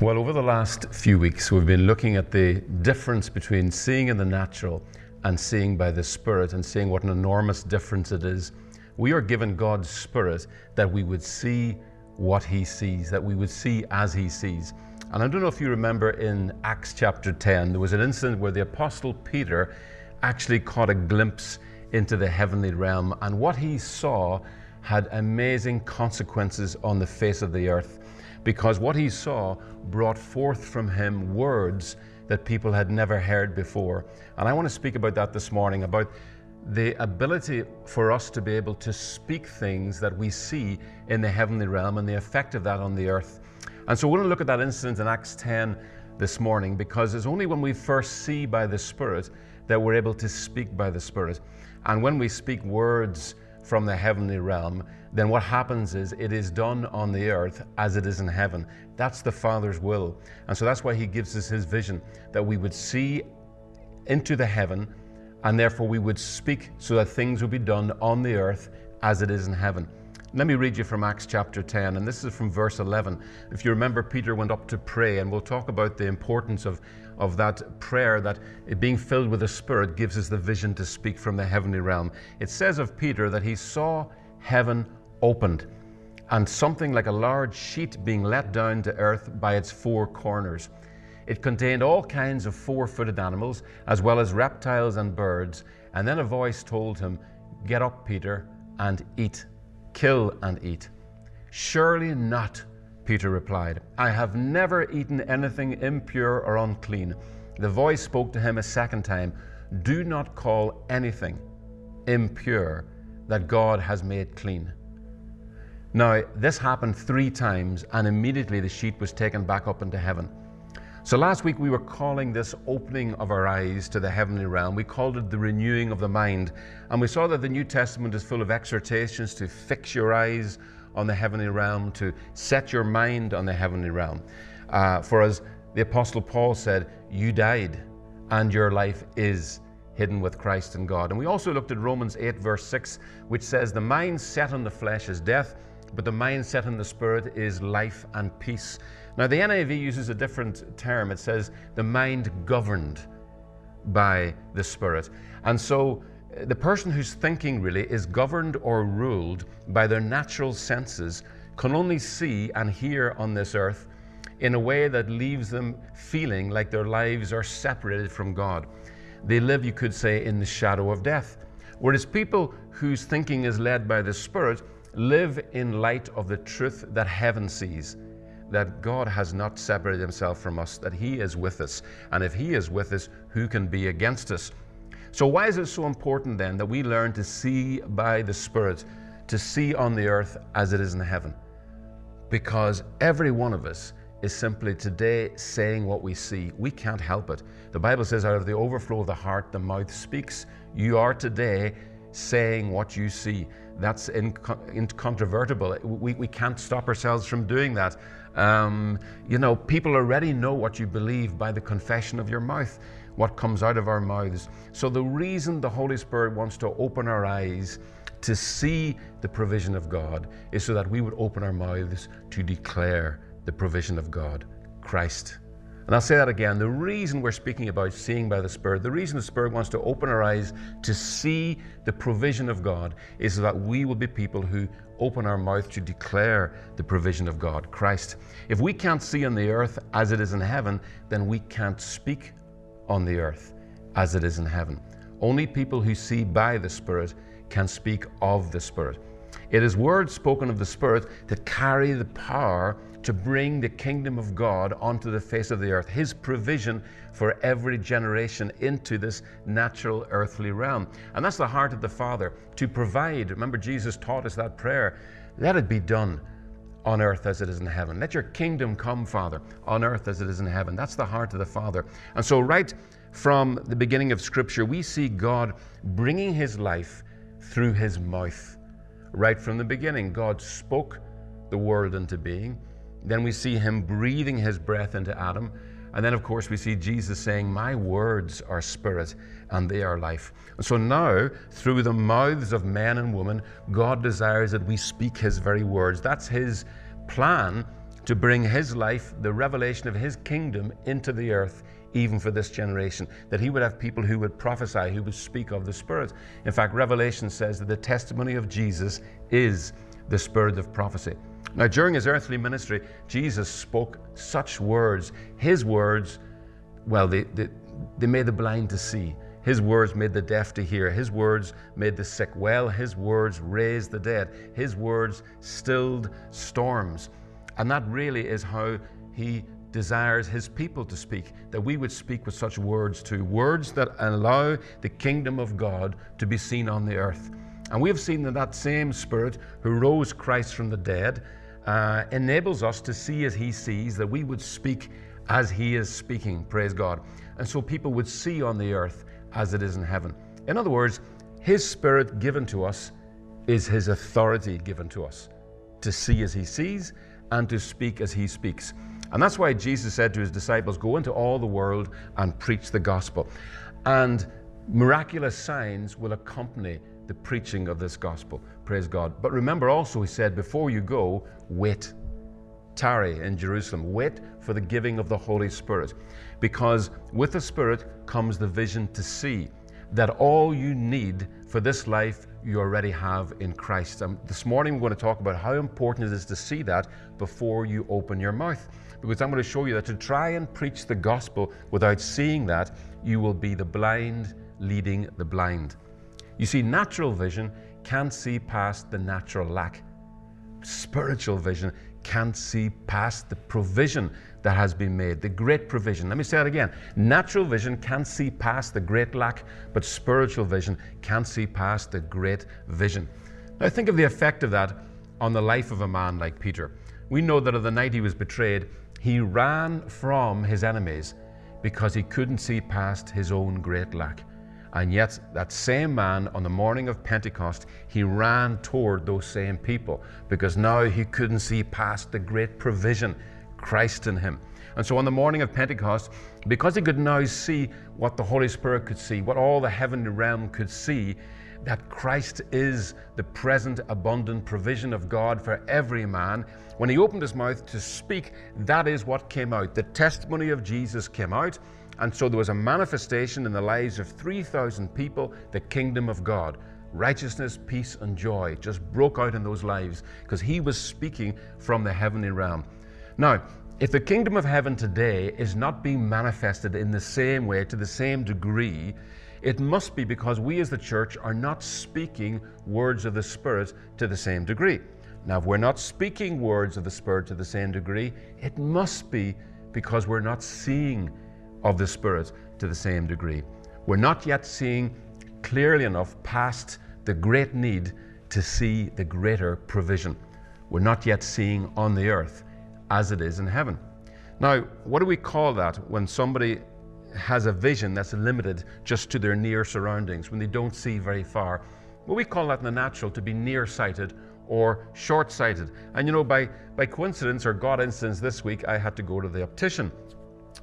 Well, over the last few weeks, we've been looking at the difference between seeing in the natural and seeing by the Spirit and seeing what an enormous difference it is. We are given God's Spirit that we would see what He sees, that we would see as He sees. And I don't know if you remember in Acts chapter 10, there was an incident where the Apostle Peter actually caught a glimpse into the heavenly realm, and what he saw had amazing consequences on the face of the earth because what he saw brought forth from him words that people had never heard before. And I want to speak about that this morning about the ability for us to be able to speak things that we see in the heavenly realm and the effect of that on the earth. And so we're going to look at that incident in Acts 10 this morning because it's only when we first see by the Spirit that we're able to speak by the Spirit. And when we speak words from the heavenly realm, then what happens is it is done on the earth as it is in heaven. That's the Father's will. And so that's why He gives us His vision that we would see into the heaven and therefore we would speak so that things would be done on the earth as it is in heaven. Let me read you from Acts chapter 10, and this is from verse 11. If you remember, Peter went up to pray, and we'll talk about the importance of, of that prayer, that being filled with the Spirit gives us the vision to speak from the heavenly realm. It says of Peter that he saw heaven opened and something like a large sheet being let down to earth by its four corners. It contained all kinds of four footed animals, as well as reptiles and birds. And then a voice told him, Get up, Peter, and eat. Kill and eat. Surely not, Peter replied. I have never eaten anything impure or unclean. The voice spoke to him a second time Do not call anything impure that God has made clean. Now, this happened three times, and immediately the sheet was taken back up into heaven. So, last week we were calling this opening of our eyes to the heavenly realm. We called it the renewing of the mind. And we saw that the New Testament is full of exhortations to fix your eyes on the heavenly realm, to set your mind on the heavenly realm. Uh, for as the Apostle Paul said, You died, and your life is hidden with Christ in God. And we also looked at Romans 8, verse 6, which says, The mind set on the flesh is death but the mindset in the spirit is life and peace. Now, the NIV uses a different term. It says the mind governed by the spirit. And so uh, the person who's thinking really is governed or ruled by their natural senses, can only see and hear on this earth in a way that leaves them feeling like their lives are separated from God. They live, you could say, in the shadow of death. Whereas people whose thinking is led by the Spirit live in light of the truth that heaven sees that God has not separated himself from us, that he is with us. And if he is with us, who can be against us? So, why is it so important then that we learn to see by the Spirit, to see on the earth as it is in heaven? Because every one of us is simply today saying what we see. We can't help it. The Bible says, out of the overflow of the heart, the mouth speaks. You are today saying what you see. That's incontrovertible. We, we can't stop ourselves from doing that. Um, you know, people already know what you believe by the confession of your mouth, what comes out of our mouths. So, the reason the Holy Spirit wants to open our eyes to see the provision of God is so that we would open our mouths to declare the provision of God, Christ. And I'll say that again. The reason we're speaking about seeing by the Spirit, the reason the Spirit wants to open our eyes to see the provision of God is that we will be people who open our mouth to declare the provision of God, Christ. If we can't see on the earth as it is in heaven, then we can't speak on the earth as it is in heaven. Only people who see by the Spirit can speak of the Spirit. It is words spoken of the Spirit that carry the power to bring the kingdom of God onto the face of the earth, His provision for every generation into this natural earthly realm. And that's the heart of the Father to provide. Remember, Jesus taught us that prayer let it be done on earth as it is in heaven. Let your kingdom come, Father, on earth as it is in heaven. That's the heart of the Father. And so, right from the beginning of Scripture, we see God bringing His life through His mouth. Right from the beginning, God spoke the world into being. Then we see him breathing his breath into Adam. And then, of course, we see Jesus saying, My words are spirit and they are life. And so now, through the mouths of men and women, God desires that we speak his very words. That's his plan to bring His life, the revelation of His kingdom, into the earth, even for this generation. That He would have people who would prophesy, who would speak of the Spirit. In fact, Revelation says that the testimony of Jesus is the Spirit of prophecy. Now, during His earthly ministry, Jesus spoke such words. His words, well, they, they, they made the blind to see. His words made the deaf to hear. His words made the sick well. His words raised the dead. His words stilled storms. And that really is how he desires his people to speak, that we would speak with such words too, words that allow the kingdom of God to be seen on the earth. And we have seen that that same Spirit who rose Christ from the dead uh, enables us to see as he sees, that we would speak as he is speaking, praise God. And so people would see on the earth as it is in heaven. In other words, his Spirit given to us is his authority given to us to see as he sees and to speak as he speaks. And that's why Jesus said to his disciples, Go into all the world and preach the gospel. And miraculous signs will accompany the preaching of this gospel. Praise God. But remember also, he said, Before you go, wait. Tarry in Jerusalem. Wait for the giving of the Holy Spirit. Because with the Spirit comes the vision to see that all you need for this life you already have in Christ. Um, this morning we're going to talk about how important it is to see that before you open your mouth. Because I'm going to show you that to try and preach the gospel without seeing that, you will be the blind leading the blind. You see, natural vision can't see past the natural lack. Spiritual vision can't see past the provision that has been made, the great provision. Let me say that again. Natural vision can't see past the great lack, but spiritual vision can't see past the great vision. Now, think of the effect of that on the life of a man like Peter. We know that on the night he was betrayed, he ran from his enemies because he couldn't see past his own great lack. And yet, that same man on the morning of Pentecost, he ran toward those same people because now he couldn't see past the great provision Christ in him. And so on the morning of Pentecost, because he could now see what the Holy Spirit could see, what all the heavenly realm could see, that Christ is the present abundant provision of God for every man. When he opened his mouth to speak, that is what came out. The testimony of Jesus came out. And so there was a manifestation in the lives of 3,000 people, the kingdom of God. Righteousness, peace, and joy just broke out in those lives because he was speaking from the heavenly realm. Now, if the kingdom of heaven today is not being manifested in the same way, to the same degree, it must be because we as the church are not speaking words of the Spirit to the same degree. Now, if we're not speaking words of the Spirit to the same degree, it must be because we're not seeing of the Spirit to the same degree. We're not yet seeing clearly enough past the great need to see the greater provision. We're not yet seeing on the earth as it is in heaven. Now, what do we call that when somebody has a vision that's limited just to their near surroundings, when they don't see very far? Well, we call that in the natural to be nearsighted or short sighted. And you know, by, by coincidence or God instance, this week I had to go to the optician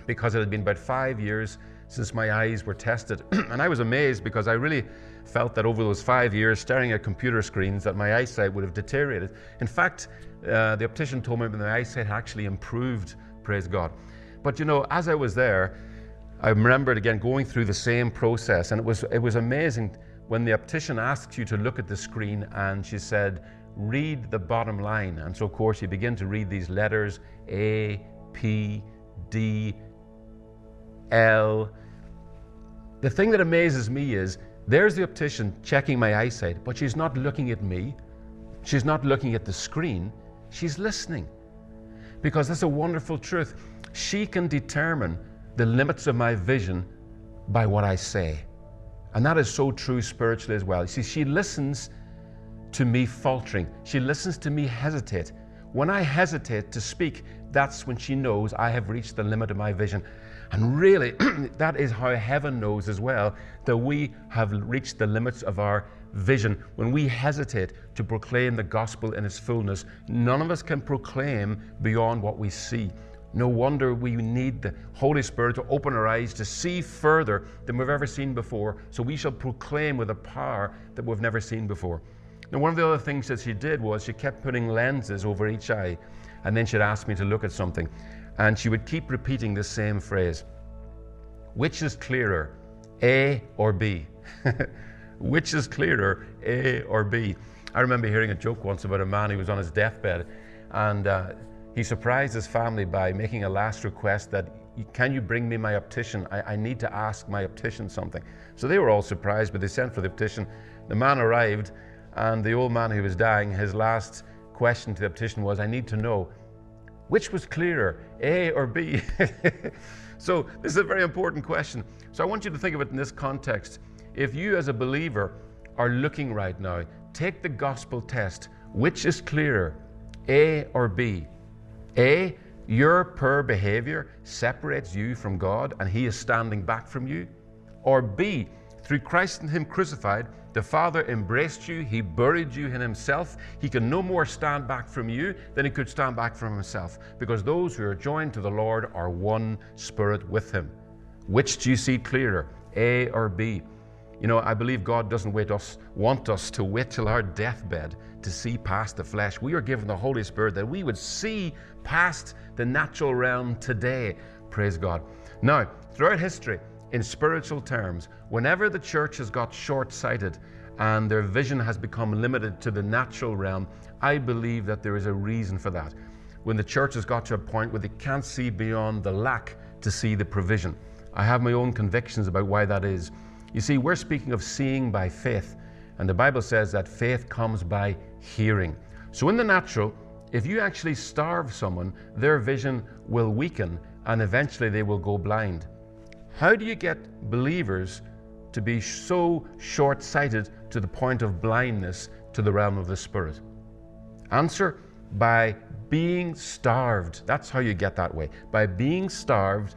because it had been about five years since my eyes were tested. and I was amazed because I really felt that over those five years staring at computer screens that my eyesight would have deteriorated. In fact, uh, the optician told me that my eyesight actually improved, praise God. But you know, as I was there, I remembered again going through the same process, and it was, it was amazing when the optician asked you to look at the screen and she said, read the bottom line. And so, of course, you begin to read these letters A, P, D, L. The thing that amazes me is there's the optician checking my eyesight, but she's not looking at me. She's not looking at the screen. She's listening. Because that's a wonderful truth. She can determine the limits of my vision by what I say. And that is so true spiritually as well. You see, she listens to me faltering, she listens to me hesitate. When I hesitate to speak, that's when she knows I have reached the limit of my vision. And really, that is how heaven knows as well that we have reached the limits of our vision. When we hesitate to proclaim the gospel in its fullness, none of us can proclaim beyond what we see. No wonder we need the Holy Spirit to open our eyes to see further than we've ever seen before, so we shall proclaim with a power that we've never seen before. Now, one of the other things that she did was she kept putting lenses over each eye. And then she'd ask me to look at something. And she would keep repeating the same phrase Which is clearer, A or B? Which is clearer, A or B? I remember hearing a joke once about a man who was on his deathbed and uh, he surprised his family by making a last request that, Can you bring me my optician? I, I need to ask my optician something. So they were all surprised, but they sent for the optician. The man arrived, and the old man who was dying, his last question to the optician was, I need to know which was clearer, A or B? so, this is a very important question. So, I want you to think of it in this context. If you, as a believer, are looking right now, take the gospel test. Which is clearer, A or B? A, your poor behavior separates you from God and He is standing back from you. Or B, through Christ and Him crucified, the Father embraced you, He buried you in Himself. He can no more stand back from you than He could stand back from Himself, because those who are joined to the Lord are one spirit with Him. Which do you see clearer, A or B? You know, I believe God doesn't wait us, want us to wait till our deathbed to see past the flesh. We are given the Holy Spirit that we would see past the natural realm today. Praise God. Now, throughout history, in spiritual terms, whenever the church has got short sighted and their vision has become limited to the natural realm, I believe that there is a reason for that. When the church has got to a point where they can't see beyond the lack to see the provision. I have my own convictions about why that is. You see, we're speaking of seeing by faith, and the Bible says that faith comes by hearing. So, in the natural, if you actually starve someone, their vision will weaken and eventually they will go blind. How do you get believers to be so short sighted to the point of blindness to the realm of the Spirit? Answer by being starved. That's how you get that way. By being starved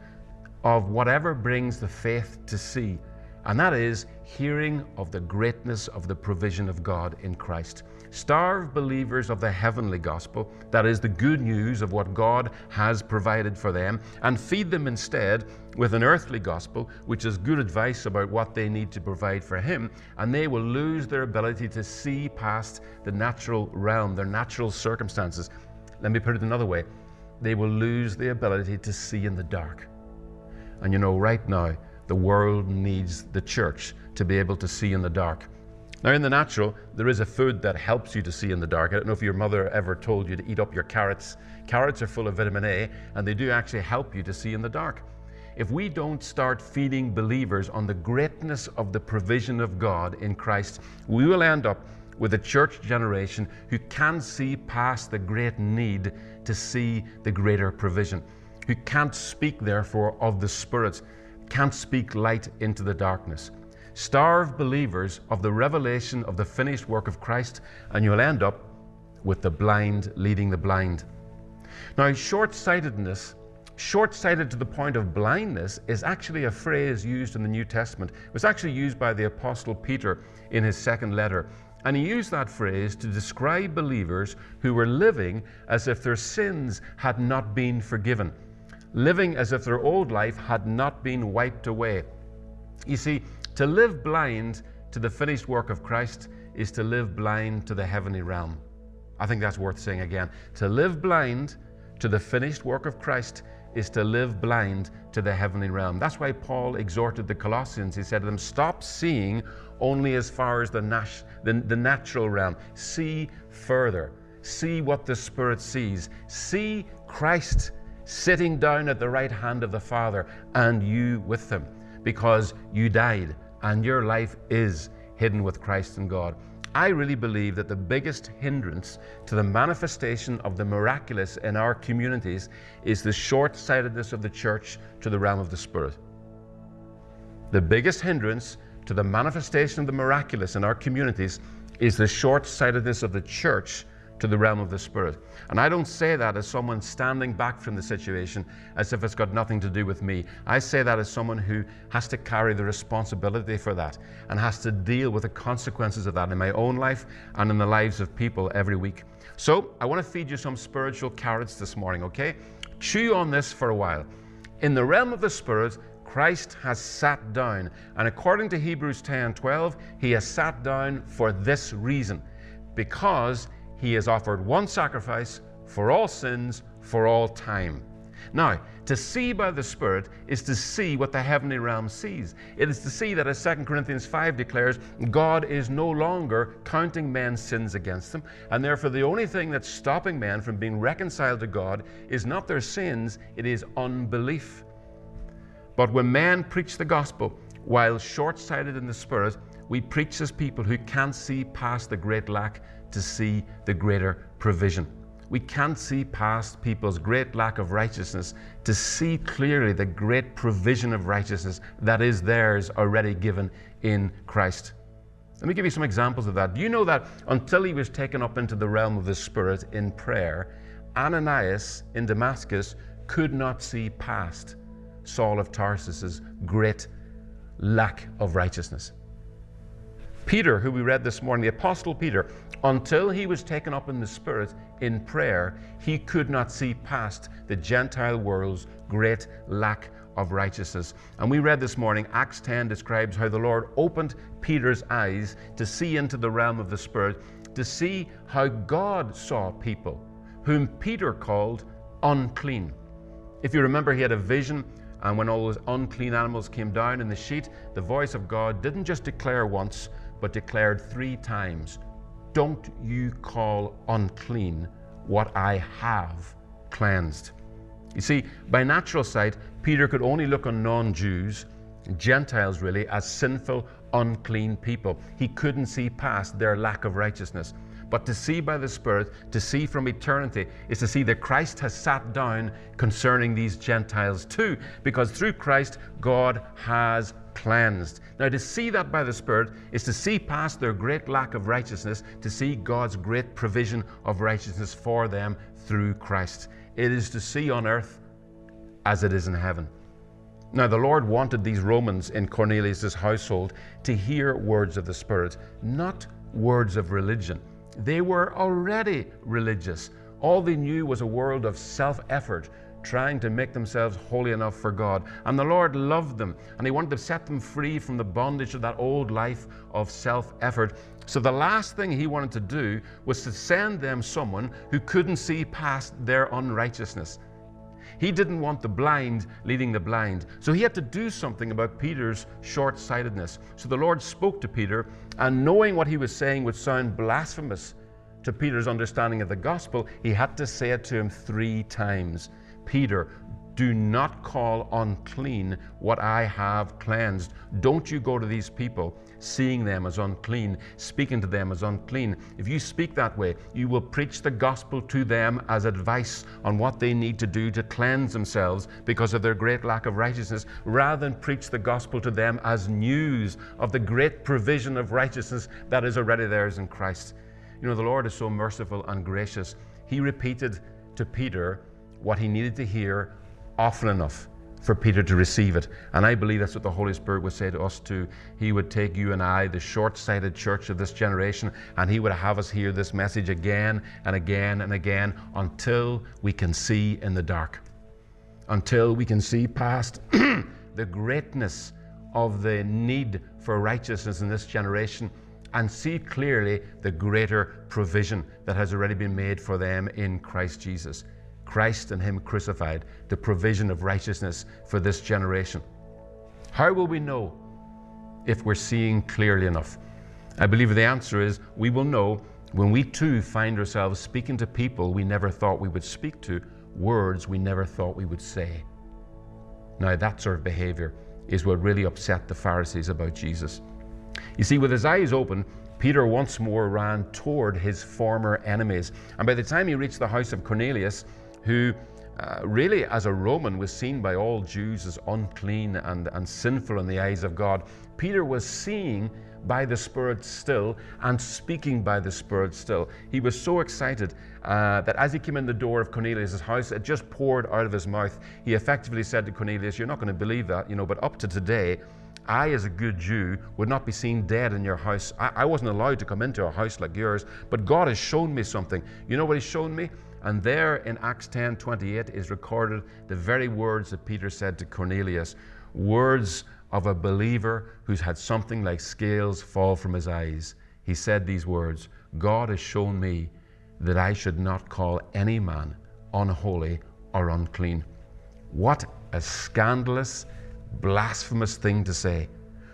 of whatever brings the faith to see, and that is hearing of the greatness of the provision of God in Christ. Starve believers of the heavenly gospel, that is, the good news of what God has provided for them, and feed them instead with an earthly gospel, which is good advice about what they need to provide for Him, and they will lose their ability to see past the natural realm, their natural circumstances. Let me put it another way they will lose the ability to see in the dark. And you know, right now, the world needs the church to be able to see in the dark. Now, in the natural, there is a food that helps you to see in the dark. I don't know if your mother ever told you to eat up your carrots. Carrots are full of vitamin A, and they do actually help you to see in the dark. If we don't start feeding believers on the greatness of the provision of God in Christ, we will end up with a church generation who can't see past the great need to see the greater provision, who can't speak, therefore, of the Spirit, can't speak light into the darkness. Starve believers of the revelation of the finished work of Christ, and you'll end up with the blind leading the blind. Now, short sightedness, short sighted to the point of blindness, is actually a phrase used in the New Testament. It was actually used by the Apostle Peter in his second letter. And he used that phrase to describe believers who were living as if their sins had not been forgiven, living as if their old life had not been wiped away. You see, to live blind to the finished work of Christ is to live blind to the heavenly realm. I think that's worth saying again. To live blind to the finished work of Christ is to live blind to the heavenly realm. That's why Paul exhorted the Colossians. He said to them, Stop seeing only as far as the, nat- the, the natural realm. See further. See what the Spirit sees. See Christ sitting down at the right hand of the Father and you with him because you died and your life is hidden with Christ in God. I really believe that the biggest hindrance to the manifestation of the miraculous in our communities is the short sightedness of the church to the realm of the Spirit. The biggest hindrance to the manifestation of the miraculous in our communities is the short sightedness of the church to the realm of the Spirit. And I don't say that as someone standing back from the situation as if it's got nothing to do with me. I say that as someone who has to carry the responsibility for that and has to deal with the consequences of that in my own life and in the lives of people every week. So I want to feed you some spiritual carrots this morning, okay? Chew on this for a while. In the realm of the Spirit, Christ has sat down. And according to Hebrews 10 12, he has sat down for this reason because he has offered one sacrifice for all sins, for all time. Now, to see by the Spirit is to see what the heavenly realm sees. It is to see that, as 2 Corinthians 5 declares, God is no longer counting men's sins against them, and therefore the only thing that's stopping men from being reconciled to God is not their sins, it is unbelief. But when men preach the gospel, while short sighted in the Spirit, we preach as people who can't see past the great lack to see the greater provision we can't see past people's great lack of righteousness to see clearly the great provision of righteousness that is theirs already given in Christ. Let me give you some examples of that. Do you know that until he was taken up into the realm of the Spirit in prayer, Ananias in Damascus could not see past Saul of Tarsus's great lack of righteousness? Peter, who we read this morning, the Apostle Peter, until he was taken up in the Spirit in prayer, he could not see past the Gentile world's great lack of righteousness. And we read this morning, Acts 10 describes how the Lord opened Peter's eyes to see into the realm of the Spirit, to see how God saw people whom Peter called unclean. If you remember, he had a vision, and when all those unclean animals came down in the sheet, the voice of God didn't just declare once, but declared three times, Don't you call unclean what I have cleansed. You see, by natural sight, Peter could only look on non Jews, Gentiles really, as sinful, unclean people. He couldn't see past their lack of righteousness. But to see by the Spirit, to see from eternity, is to see that Christ has sat down concerning these Gentiles too, because through Christ, God has cleansed. Now, to see that by the Spirit is to see past their great lack of righteousness, to see God's great provision of righteousness for them through Christ. It is to see on earth as it is in heaven. Now, the Lord wanted these Romans in Cornelius' household to hear words of the Spirit, not words of religion. They were already religious. All they knew was a world of self effort, trying to make themselves holy enough for God. And the Lord loved them, and He wanted to set them free from the bondage of that old life of self effort. So the last thing He wanted to do was to send them someone who couldn't see past their unrighteousness. He didn't want the blind leading the blind. So he had to do something about Peter's short sightedness. So the Lord spoke to Peter, and knowing what he was saying would sound blasphemous to Peter's understanding of the gospel, he had to say it to him three times. Peter, do not call unclean what I have cleansed. Don't you go to these people seeing them as unclean, speaking to them as unclean. If you speak that way, you will preach the gospel to them as advice on what they need to do to cleanse themselves because of their great lack of righteousness, rather than preach the gospel to them as news of the great provision of righteousness that is already theirs in Christ. You know, the Lord is so merciful and gracious. He repeated to Peter, what he needed to hear often enough for Peter to receive it. And I believe that's what the Holy Spirit would say to us too. He would take you and I, the short sighted church of this generation, and He would have us hear this message again and again and again until we can see in the dark, until we can see past the greatness of the need for righteousness in this generation and see clearly the greater provision that has already been made for them in Christ Jesus. Christ and Him crucified, the provision of righteousness for this generation. How will we know if we're seeing clearly enough? I believe the answer is we will know when we too find ourselves speaking to people we never thought we would speak to, words we never thought we would say. Now, that sort of behavior is what really upset the Pharisees about Jesus. You see, with his eyes open, Peter once more ran toward his former enemies. And by the time he reached the house of Cornelius, who uh, really, as a Roman, was seen by all Jews as unclean and, and sinful in the eyes of God. Peter was seeing by the Spirit still and speaking by the Spirit still. He was so excited uh, that as he came in the door of Cornelius' house, it just poured out of his mouth. He effectively said to Cornelius, You're not going to believe that, you know, but up to today, I, as a good Jew, would not be seen dead in your house. I, I wasn't allowed to come into a house like yours, but God has shown me something. You know what He's shown me? And there in Acts 10 28 is recorded the very words that Peter said to Cornelius words of a believer who's had something like scales fall from his eyes. He said these words God has shown me that I should not call any man unholy or unclean. What a scandalous, blasphemous thing to say.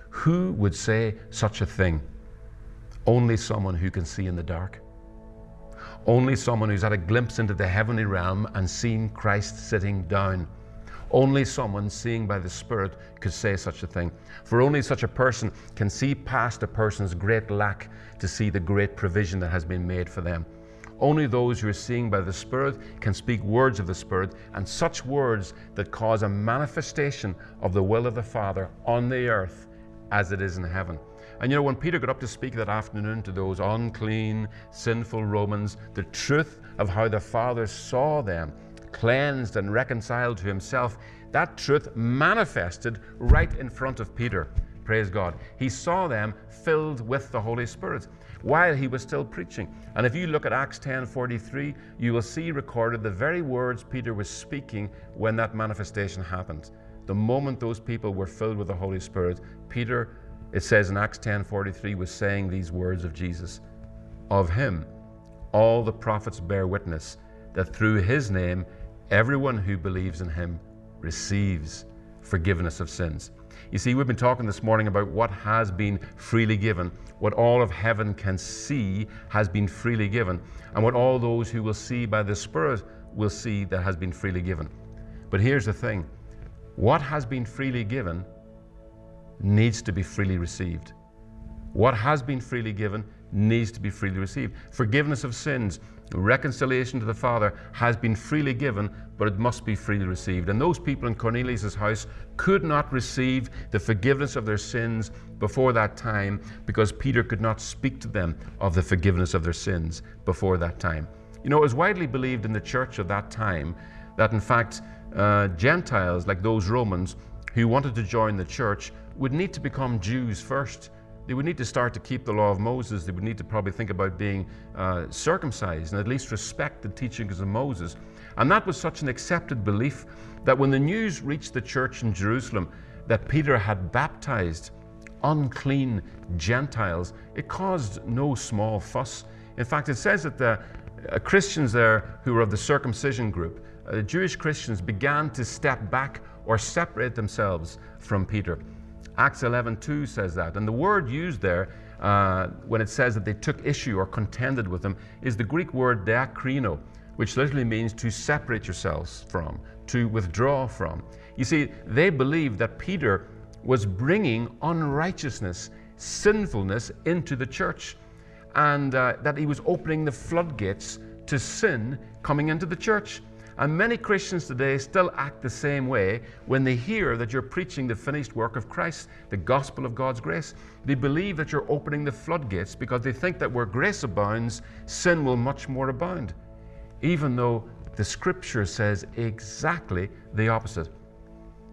Who would say such a thing? Only someone who can see in the dark. Only someone who's had a glimpse into the heavenly realm and seen Christ sitting down. Only someone seeing by the Spirit could say such a thing. For only such a person can see past a person's great lack to see the great provision that has been made for them. Only those who are seeing by the Spirit can speak words of the Spirit, and such words that cause a manifestation of the will of the Father on the earth as it is in heaven. And you know, when Peter got up to speak that afternoon to those unclean, sinful Romans, the truth of how the Father saw them cleansed and reconciled to himself, that truth manifested right in front of Peter. Praise God. He saw them filled with the Holy Spirit while he was still preaching. And if you look at Acts 10:43, you will see recorded the very words Peter was speaking when that manifestation happened. The moment those people were filled with the Holy Spirit, Peter, it says in Acts 10:43, was saying these words of Jesus. Of him, all the prophets bear witness that through his name everyone who believes in him receives forgiveness of sins. You see, we've been talking this morning about what has been freely given, what all of heaven can see has been freely given, and what all those who will see by the Spirit will see that has been freely given. But here's the thing what has been freely given needs to be freely received. What has been freely given needs to be freely received. Forgiveness of sins, reconciliation to the Father has been freely given, but it must be freely received. And those people in Cornelius' house could not receive the forgiveness of their sins before that time because Peter could not speak to them of the forgiveness of their sins before that time. You know, it was widely believed in the church of that time that, in fact, uh, Gentiles, like those Romans who wanted to join the church, would need to become Jews first they would need to start to keep the law of Moses. They would need to probably think about being uh, circumcised and at least respect the teachings of Moses. And that was such an accepted belief that when the news reached the church in Jerusalem that Peter had baptized unclean Gentiles, it caused no small fuss. In fact, it says that the uh, Christians there who were of the circumcision group, uh, Jewish Christians, began to step back or separate themselves from Peter. Acts 11:2 says that. And the word used there, uh, when it says that they took issue or contended with him, is the Greek word diakrino, which literally means to separate yourselves from, to withdraw from. You see, they believed that Peter was bringing unrighteousness, sinfulness into the church, and uh, that he was opening the floodgates to sin coming into the church. And many Christians today still act the same way when they hear that you're preaching the finished work of Christ, the gospel of God's grace. They believe that you're opening the floodgates because they think that where grace abounds, sin will much more abound. Even though the scripture says exactly the opposite.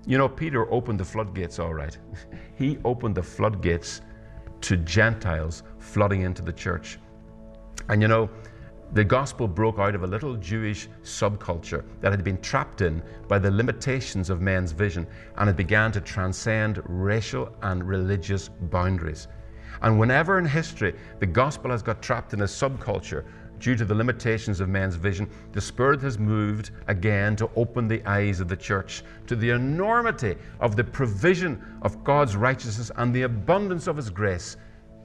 You know, Peter opened the floodgates all right. he opened the floodgates to Gentiles flooding into the church. And you know, the gospel broke out of a little Jewish subculture that had been trapped in by the limitations of men's vision, and it began to transcend racial and religious boundaries. And whenever in history the gospel has got trapped in a subculture due to the limitations of men's vision, the Spirit has moved again to open the eyes of the church to the enormity of the provision of God's righteousness and the abundance of His grace,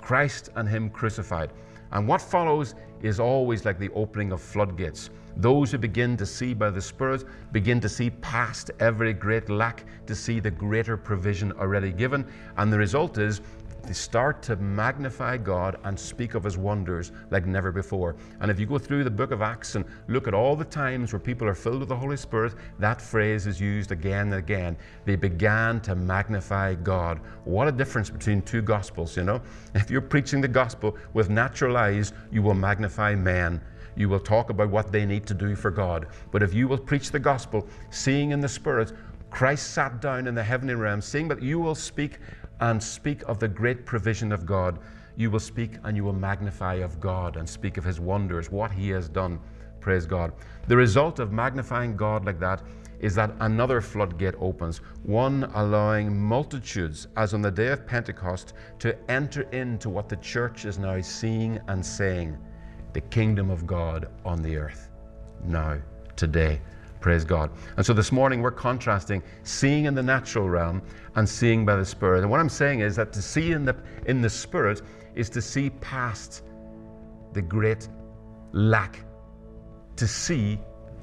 Christ and Him crucified. And what follows is always like the opening of floodgates. Those who begin to see by the Spirit begin to see past every great lack, to see the greater provision already given. And the result is they start to magnify God and speak of His wonders like never before. And if you go through the book of Acts and look at all the times where people are filled with the Holy Spirit, that phrase is used again and again. They began to magnify God. What a difference between two gospels, you know? If you're preaching the gospel with natural eyes, you will magnify man you will talk about what they need to do for God. But if you will preach the gospel, seeing in the Spirit, Christ sat down in the heavenly realm, seeing that you will speak and speak of the great provision of God. You will speak and you will magnify of God and speak of His wonders, what He has done. Praise God. The result of magnifying God like that is that another floodgate opens, one allowing multitudes, as on the day of Pentecost, to enter into what the church is now seeing and saying. the kingdom of God on the earth now, today. Praise God. And so this morning we're contrasting seeing in the natural realm and seeing by the Spirit. And what I'm saying is that to see in the, in the Spirit is to see past the great lack, to see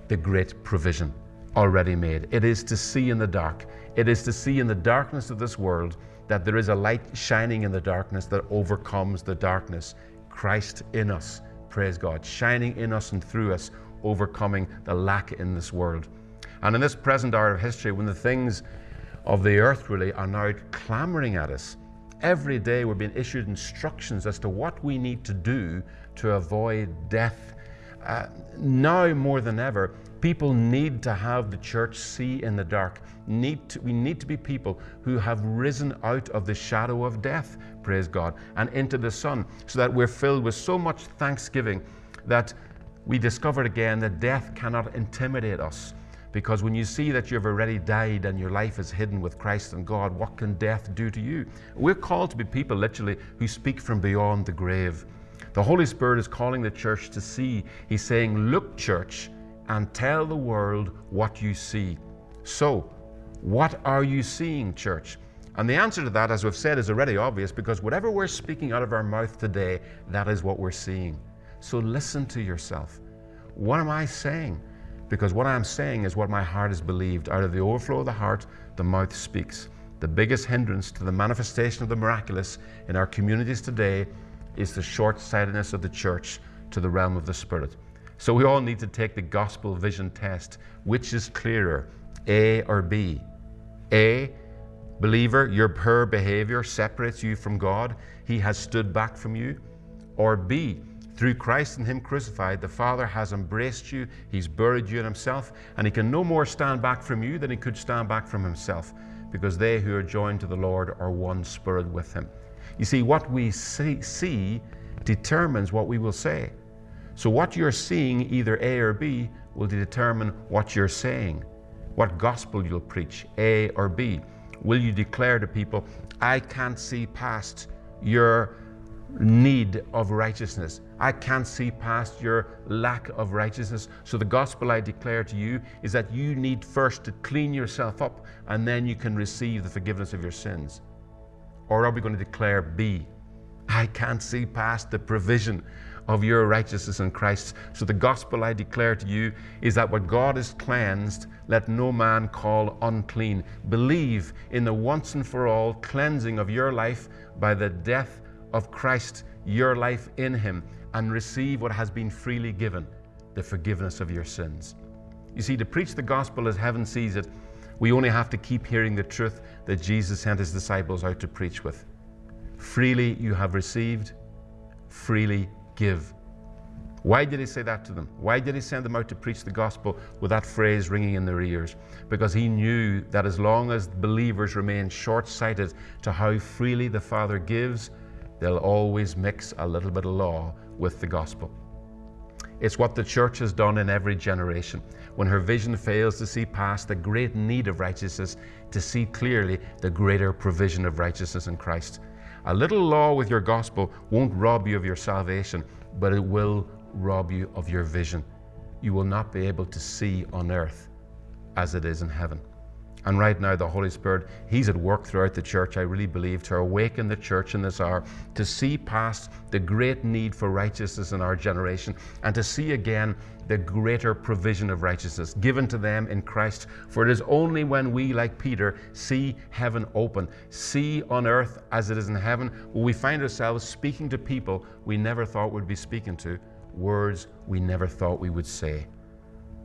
the great provision already made. It is to see in the dark. It is to see in the darkness of this world that there is a light shining in the darkness that overcomes the darkness. Christ in us, praise God, shining in us and through us, overcoming the lack in this world. And in this present hour of history, when the things of the earth really are now clamoring at us, every day we're being issued instructions as to what we need to do to avoid death. Uh, now more than ever, people need to have the church see in the dark. Need to, we need to be people who have risen out of the shadow of death, praise God, and into the sun, so that we're filled with so much thanksgiving that we discovered again that death cannot intimidate us. Because when you see that you've already died and your life is hidden with Christ and God, what can death do to you? We're called to be people, literally, who speak from beyond the grave. The Holy Spirit is calling the church to see. He's saying, Look, church, and tell the world what you see. So, what are you seeing, church? And the answer to that, as we've said, is already obvious because whatever we're speaking out of our mouth today, that is what we're seeing. So listen to yourself. What am I saying? Because what I'm saying is what my heart has believed. Out of the overflow of the heart, the mouth speaks. The biggest hindrance to the manifestation of the miraculous in our communities today is the short sightedness of the church to the realm of the Spirit. So we all need to take the gospel vision test. Which is clearer, A or B? A, believer, your poor behavior separates you from God. He has stood back from you. Or B, through Christ and Him crucified, the Father has embraced you, He's buried you in Himself, and He can no more stand back from you than He could stand back from Himself, because they who are joined to the Lord are one spirit with Him. You see, what we see, see determines what we will say. So, what you're seeing, either A or B, will determine what you're saying, what gospel you'll preach, A or B. Will you declare to people, I can't see past your need of righteousness. I can't see past your lack of righteousness. So, the gospel I declare to you is that you need first to clean yourself up and then you can receive the forgiveness of your sins. Or are we going to declare B? I can't see past the provision of your righteousness in Christ. So, the gospel I declare to you is that what God has cleansed, let no man call unclean. Believe in the once and for all cleansing of your life by the death of Christ, your life in Him, and receive what has been freely given the forgiveness of your sins. You see, to preach the gospel as heaven sees it, we only have to keep hearing the truth that Jesus sent His disciples out to preach with. Freely you have received, freely give. Why did he say that to them? Why did he send them out to preach the gospel with that phrase ringing in their ears? Because he knew that as long as believers remain short sighted to how freely the Father gives, they'll always mix a little bit of law with the gospel. It's what the church has done in every generation. When her vision fails to see past the great need of righteousness, to see clearly the greater provision of righteousness in Christ. A little law with your gospel won't rob you of your salvation, but it will rob you of your vision. You will not be able to see on earth as it is in heaven. And right now, the Holy Spirit, He's at work throughout the church, I really believe, to awaken the church in this hour, to see past the great need for righteousness in our generation, and to see again the greater provision of righteousness given to them in Christ. For it is only when we, like Peter, see heaven open, see on earth as it is in heaven, will we find ourselves speaking to people we never thought we'd be speaking to, words we never thought we would say.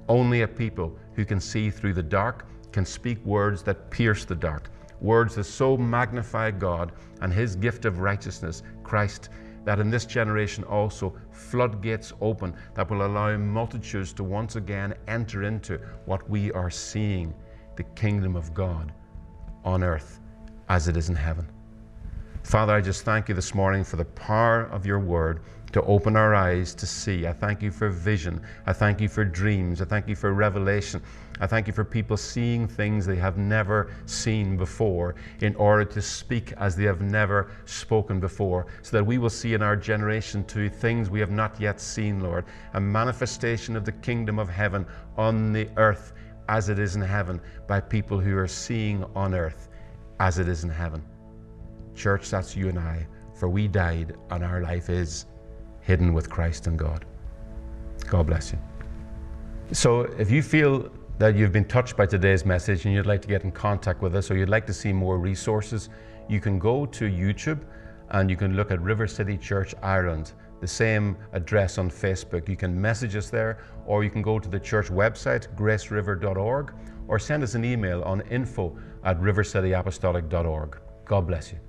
Only a people who can see through the dark can speak words that pierce the dark, words that so magnify God and His gift of righteousness, Christ, that in this generation also floodgates open that will allow multitudes to once again enter into what we are seeing the kingdom of God on earth as it is in heaven. Father, I just thank you this morning for the power of your word to open our eyes to see. I thank you for vision. I thank you for dreams. I thank you for revelation. I thank you for people seeing things they have never seen before in order to speak as they have never spoken before, so that we will see in our generation too things we have not yet seen, Lord. A manifestation of the kingdom of heaven on the earth as it is in heaven by people who are seeing on earth as it is in heaven. Church, that's you and I, for we died and our life is hidden with Christ and God. God bless you. So if you feel that you've been touched by today's message and you'd like to get in contact with us or you'd like to see more resources, you can go to YouTube and you can look at River City Church Ireland, the same address on Facebook. You can message us there or you can go to the church website, graceriver.org, or send us an email on info at rivercityapostolic.org. God bless you.